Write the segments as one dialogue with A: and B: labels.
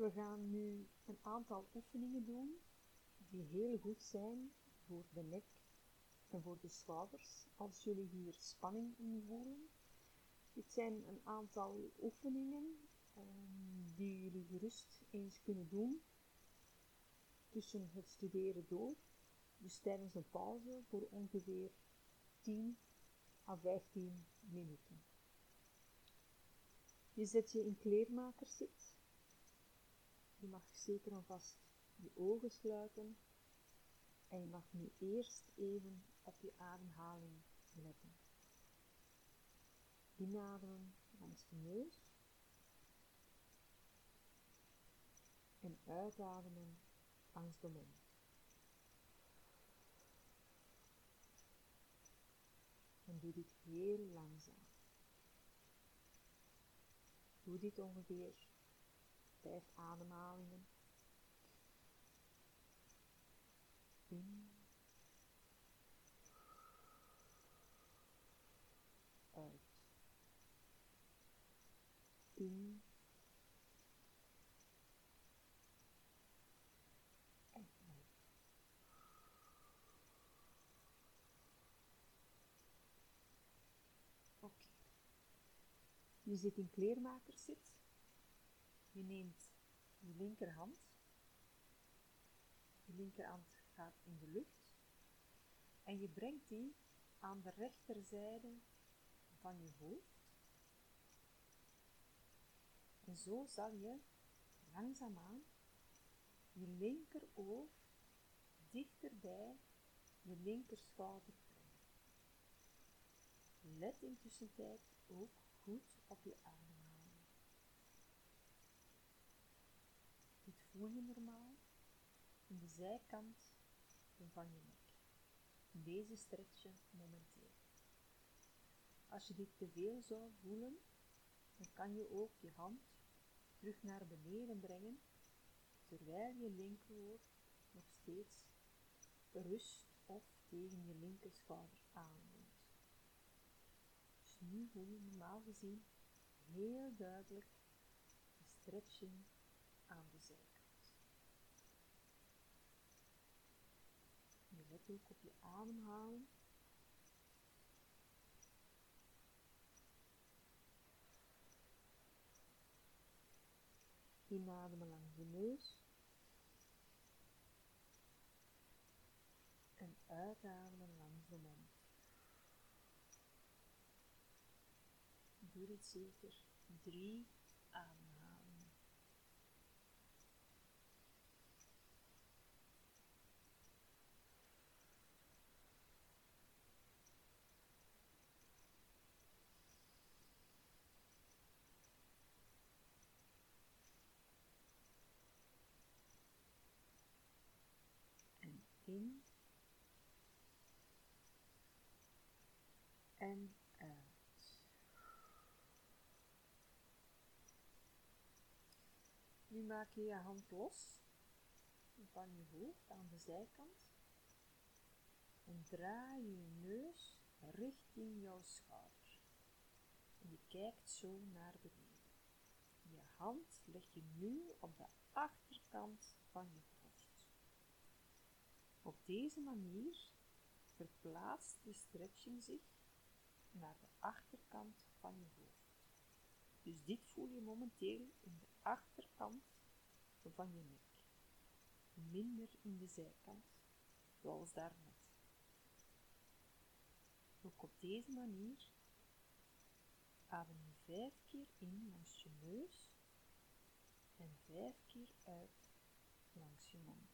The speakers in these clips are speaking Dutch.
A: We gaan nu een aantal oefeningen doen die heel goed zijn voor de nek en voor de schouders als jullie hier spanning in voelen. Dit zijn een aantal oefeningen um, die jullie gerust eens kunnen doen tussen het studeren door, dus tijdens een pauze voor ongeveer 10 à 15 minuten. Je zet je in kleermakerszit. Je mag zeker en vast je ogen sluiten en je mag nu eerst even op je ademhaling letten. Inademen langs de neus en uitademen langs de mond. En doe dit heel langzaam. Doe dit ongeveer vijf ademhalingen. In. Uit. In. En uit. Oké. Je zit in kleermakerszit. Je neemt je linkerhand. Je linkerhand gaat in de lucht. En je brengt die aan de rechterzijde van je hoofd. En zo zal je langzaamaan je linkeroog dichter bij je linkerschouder brengen. Let in tussentijd ook goed op je ademhaling. Dit voel je normaal in de zijkant van je nek. Deze stretchen momenteel. Als je dit te veel zou voelen, dan kan je ook je hand terug naar beneden brengen, terwijl je linkeroor nog steeds rust of tegen je linkerschouder aanleunt. Dus nu voel je normaal gezien heel duidelijk de stretching aan de zijkant. Je op je ademhaling. Inademen langs de neus. En uitademen langs de mond. Doe dit zeker drie ademhalingen. En en uit. Nu maak je je hand los van je hoofd aan de zijkant en draai je neus richting jouw schouder. Je kijkt zo naar beneden. Je hand leg je nu op de achterkant van je. Op deze manier verplaatst de stretching zich naar de achterkant van je hoofd. Dus dit voel je momenteel in de achterkant van je nek. Minder in de zijkant, zoals daarnet. Ook op deze manier adem je vijf keer in langs je neus en vijf keer uit langs je mond.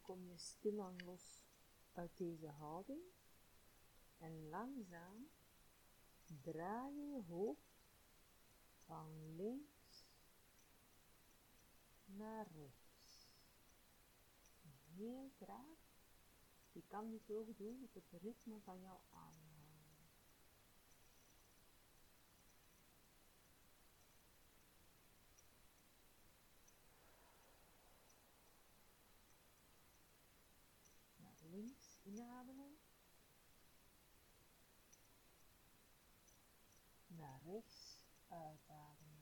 A: Kom je stilaan los uit deze houding. En langzaam draai je hoofd van links naar rechts. Heel traag. Je kan dit ook doen op het ritme van jouw ademhaling. Naar links inademen. Naar rechts uitademen.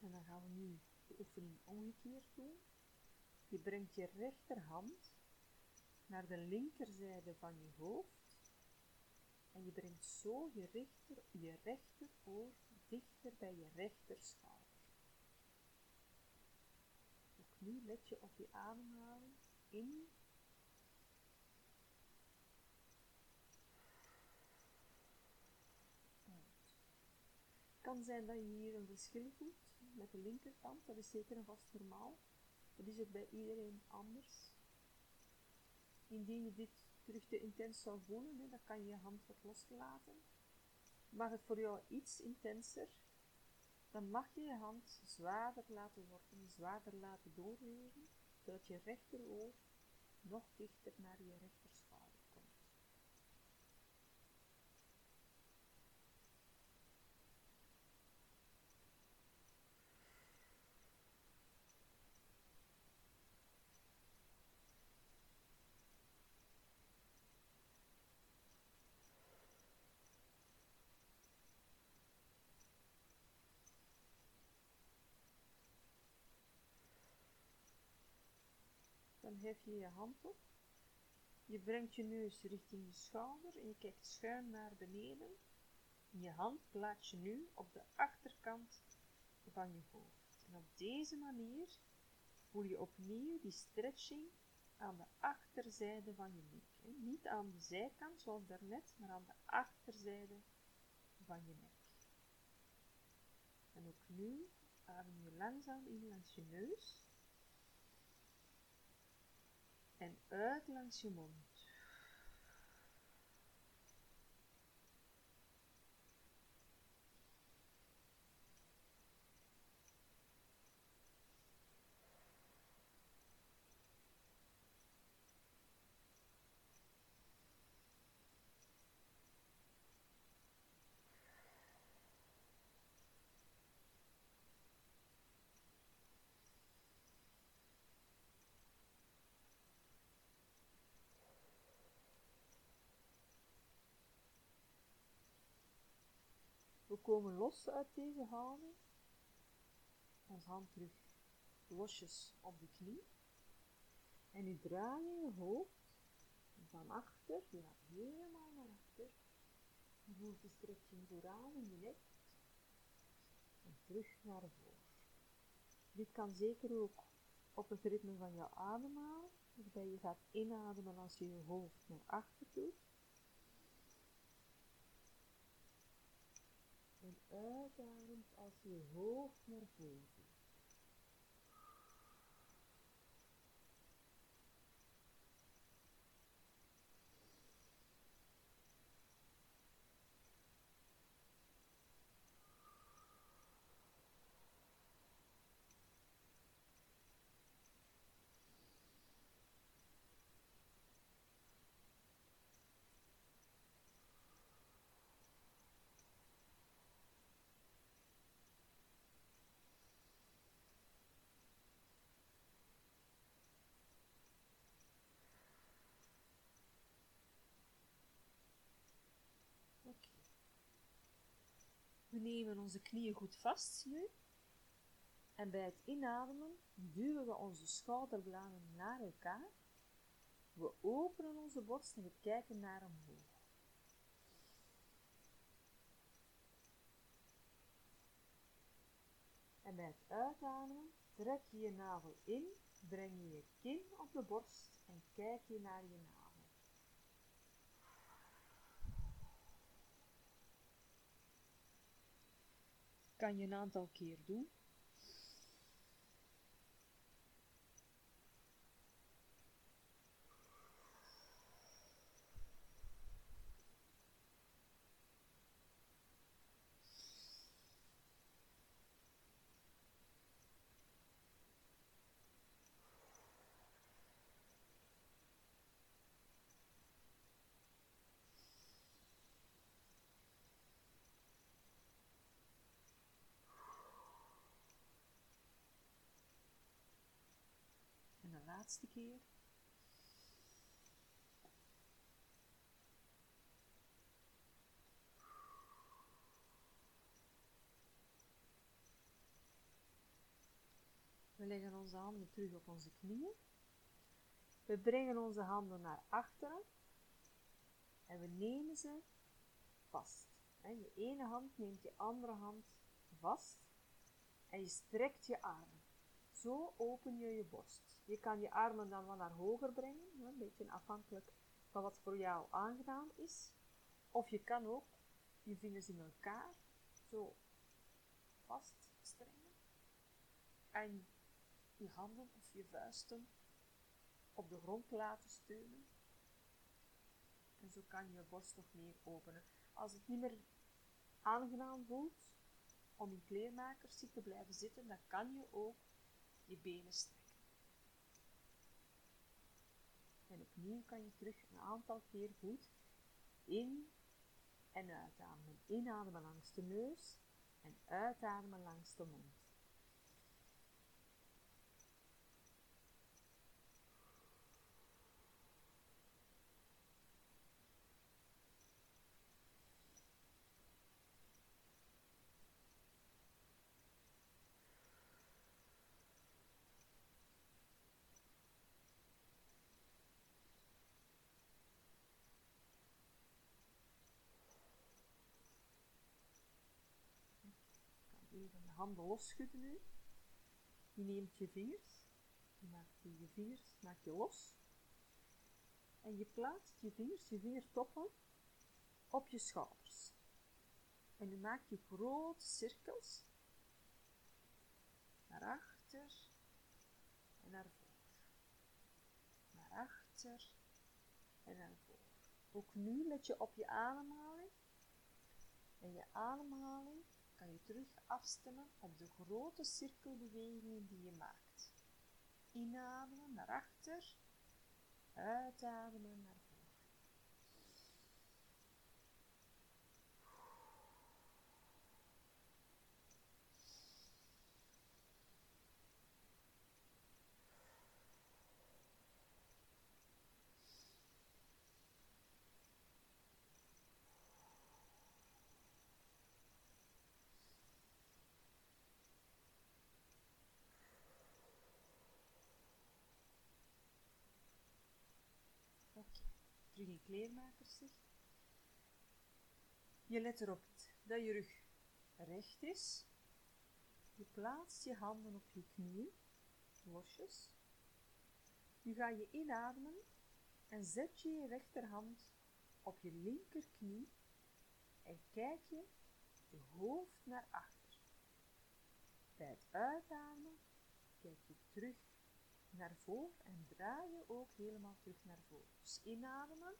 A: En dan gaan we nu de oefening omgekeerd doen. Je brengt je rechterhand naar de linkerzijde van je hoofd en je brengt zo je, rechter, je rechteroor dichter bij je rechterschouder. Ook nu let je op je ademhaling in. Kan zijn dat je hier een verschil voelt met de linkerkant, dat is zeker en vast normaal. Dat is het bij iedereen anders. Indien je dit terug te intens zou voelen, dan kan je je hand wat loslaten. Mag het voor jou iets intenser, dan mag je je hand zwaarder laten worden, zwaarder laten doorwegen, zodat je rechteroor nog dichter naar je rechterschouder Dan hef je je hand op. Je brengt je neus richting je schouder en je kijkt schuin naar beneden. Je hand plaats je nu op de achterkant van je hoofd. En op deze manier voel je opnieuw die stretching aan de achterzijde van je nek. Niet aan de zijkant zoals daarnet, maar aan de achterzijde van je nek. En ook nu adem je langzaam in langs je neus en uit langs je mond. We komen los uit deze houding. Ons hand terug losjes op de knie. En nu draai je hoofd van achter, je gaat helemaal naar achter. Je voelt de stretching vooraan in je nek. En terug naar voren. Dit kan zeker ook op het ritme van je ademhaling, waarbij je gaat inademen als je je hoofd naar achter doet. En uitademt als je hoofd naar voren. We nemen onze knieën goed vast nu. En bij het inademen duwen we onze schouderbladen naar elkaar. We openen onze borst en we kijken naar omhoog. En bij het uitademen trek je je navel in, breng je je kin op de borst en kijk je naar je navel. Kan je een aantal keer doen. Laatste keer. We leggen onze handen terug op onze knieën. We brengen onze handen naar achteren en we nemen ze vast. Je ene hand neemt je andere hand vast en je strekt je armen. Zo open je je borst. Je kan je armen dan wat naar hoger brengen, een beetje afhankelijk van wat voor jou aangenaam is. Of je kan ook je vingers in elkaar zo vaststrengen en je handen of je vuisten op de grond laten steunen. En zo kan je je borst nog meer openen. Als het niet meer aangenaam voelt om in kleermakers te blijven zitten, dan kan je ook je benen strekken. En opnieuw kan je terug een aantal keer goed in en uitademen. Inademen langs de neus en uitademen langs de mond. Even de handen losschudden nu. Je neemt je vingers, je maakt je vingers maak je los. En je plaatst je vingers, je vingertoppen, op je schouders. En nu maak je grote cirkels naar achter en naar voren. Naar achter en naar voren. Ook nu let je op je ademhaling. En je ademhaling kan je terug afstemmen op de grote cirkelbewegingen die je maakt. Inademen naar achter, uitademen naar terug in kleermakerszicht. Je let erop dat je rug recht is. Je plaatst je handen op je knieën, losjes. Nu ga je inademen en zet je je rechterhand op je linkerknie en kijk je je hoofd naar achter. Bij het uitademen kijk je terug naar voren en draai je ook helemaal terug naar voren. Dus inademen.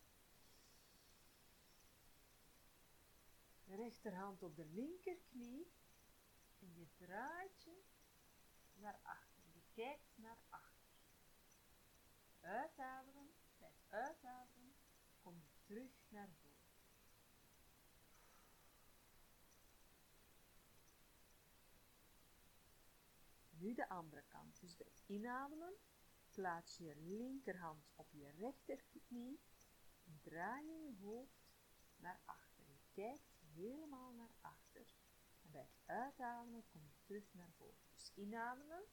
A: Rechterhand op de linkerknie en je draait je naar achter. Je kijkt naar achter. Uitademen. Bij uitademen kom je terug naar voren. Nu de andere kant. Dus bij het inademen plaats je linkerhand op je rechterknie draai je je hoofd naar achter. Je kijkt helemaal naar achter. En bij het uitademen kom je terug naar voren. Dus inademen.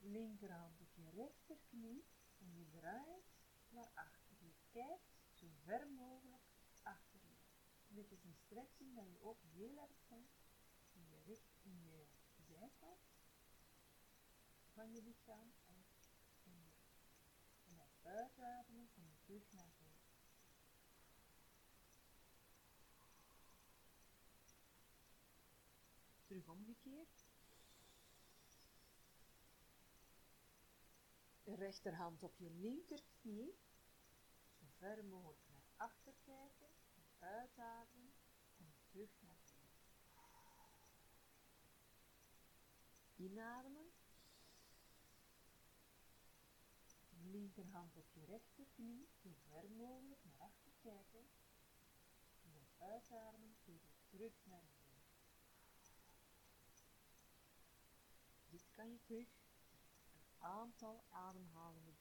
A: Linkerhand op je rechterknie en je draait naar achter. Je kijkt zo ver mogelijk achter je. Dit is een stretching dat je ook heel erg voelt in je, richt, in je van je lichaam en in je. En uitademen kom je terug naar voren. Terug omgekeerd. Rechterhand op je linkerknie. Zo ver mogelijk naar achter kijken. Uitademen. En terug naar voren. Inademen. Linkerhand op je rechterknie. Zo ver mogelijk naar achter kijken. En dan uitademen. Terug naar voren. Dit kan je terug een aantal ademhalingen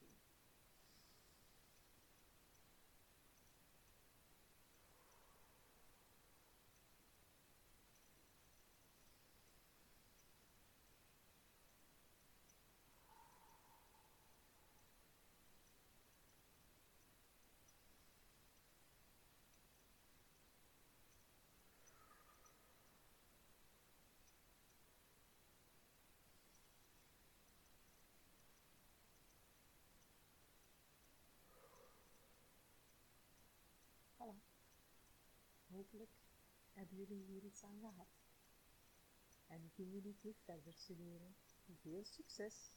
A: Hopelijk hebben jullie hier iets aan gehad. En kunnen jullie terug verder studeren. Veel succes!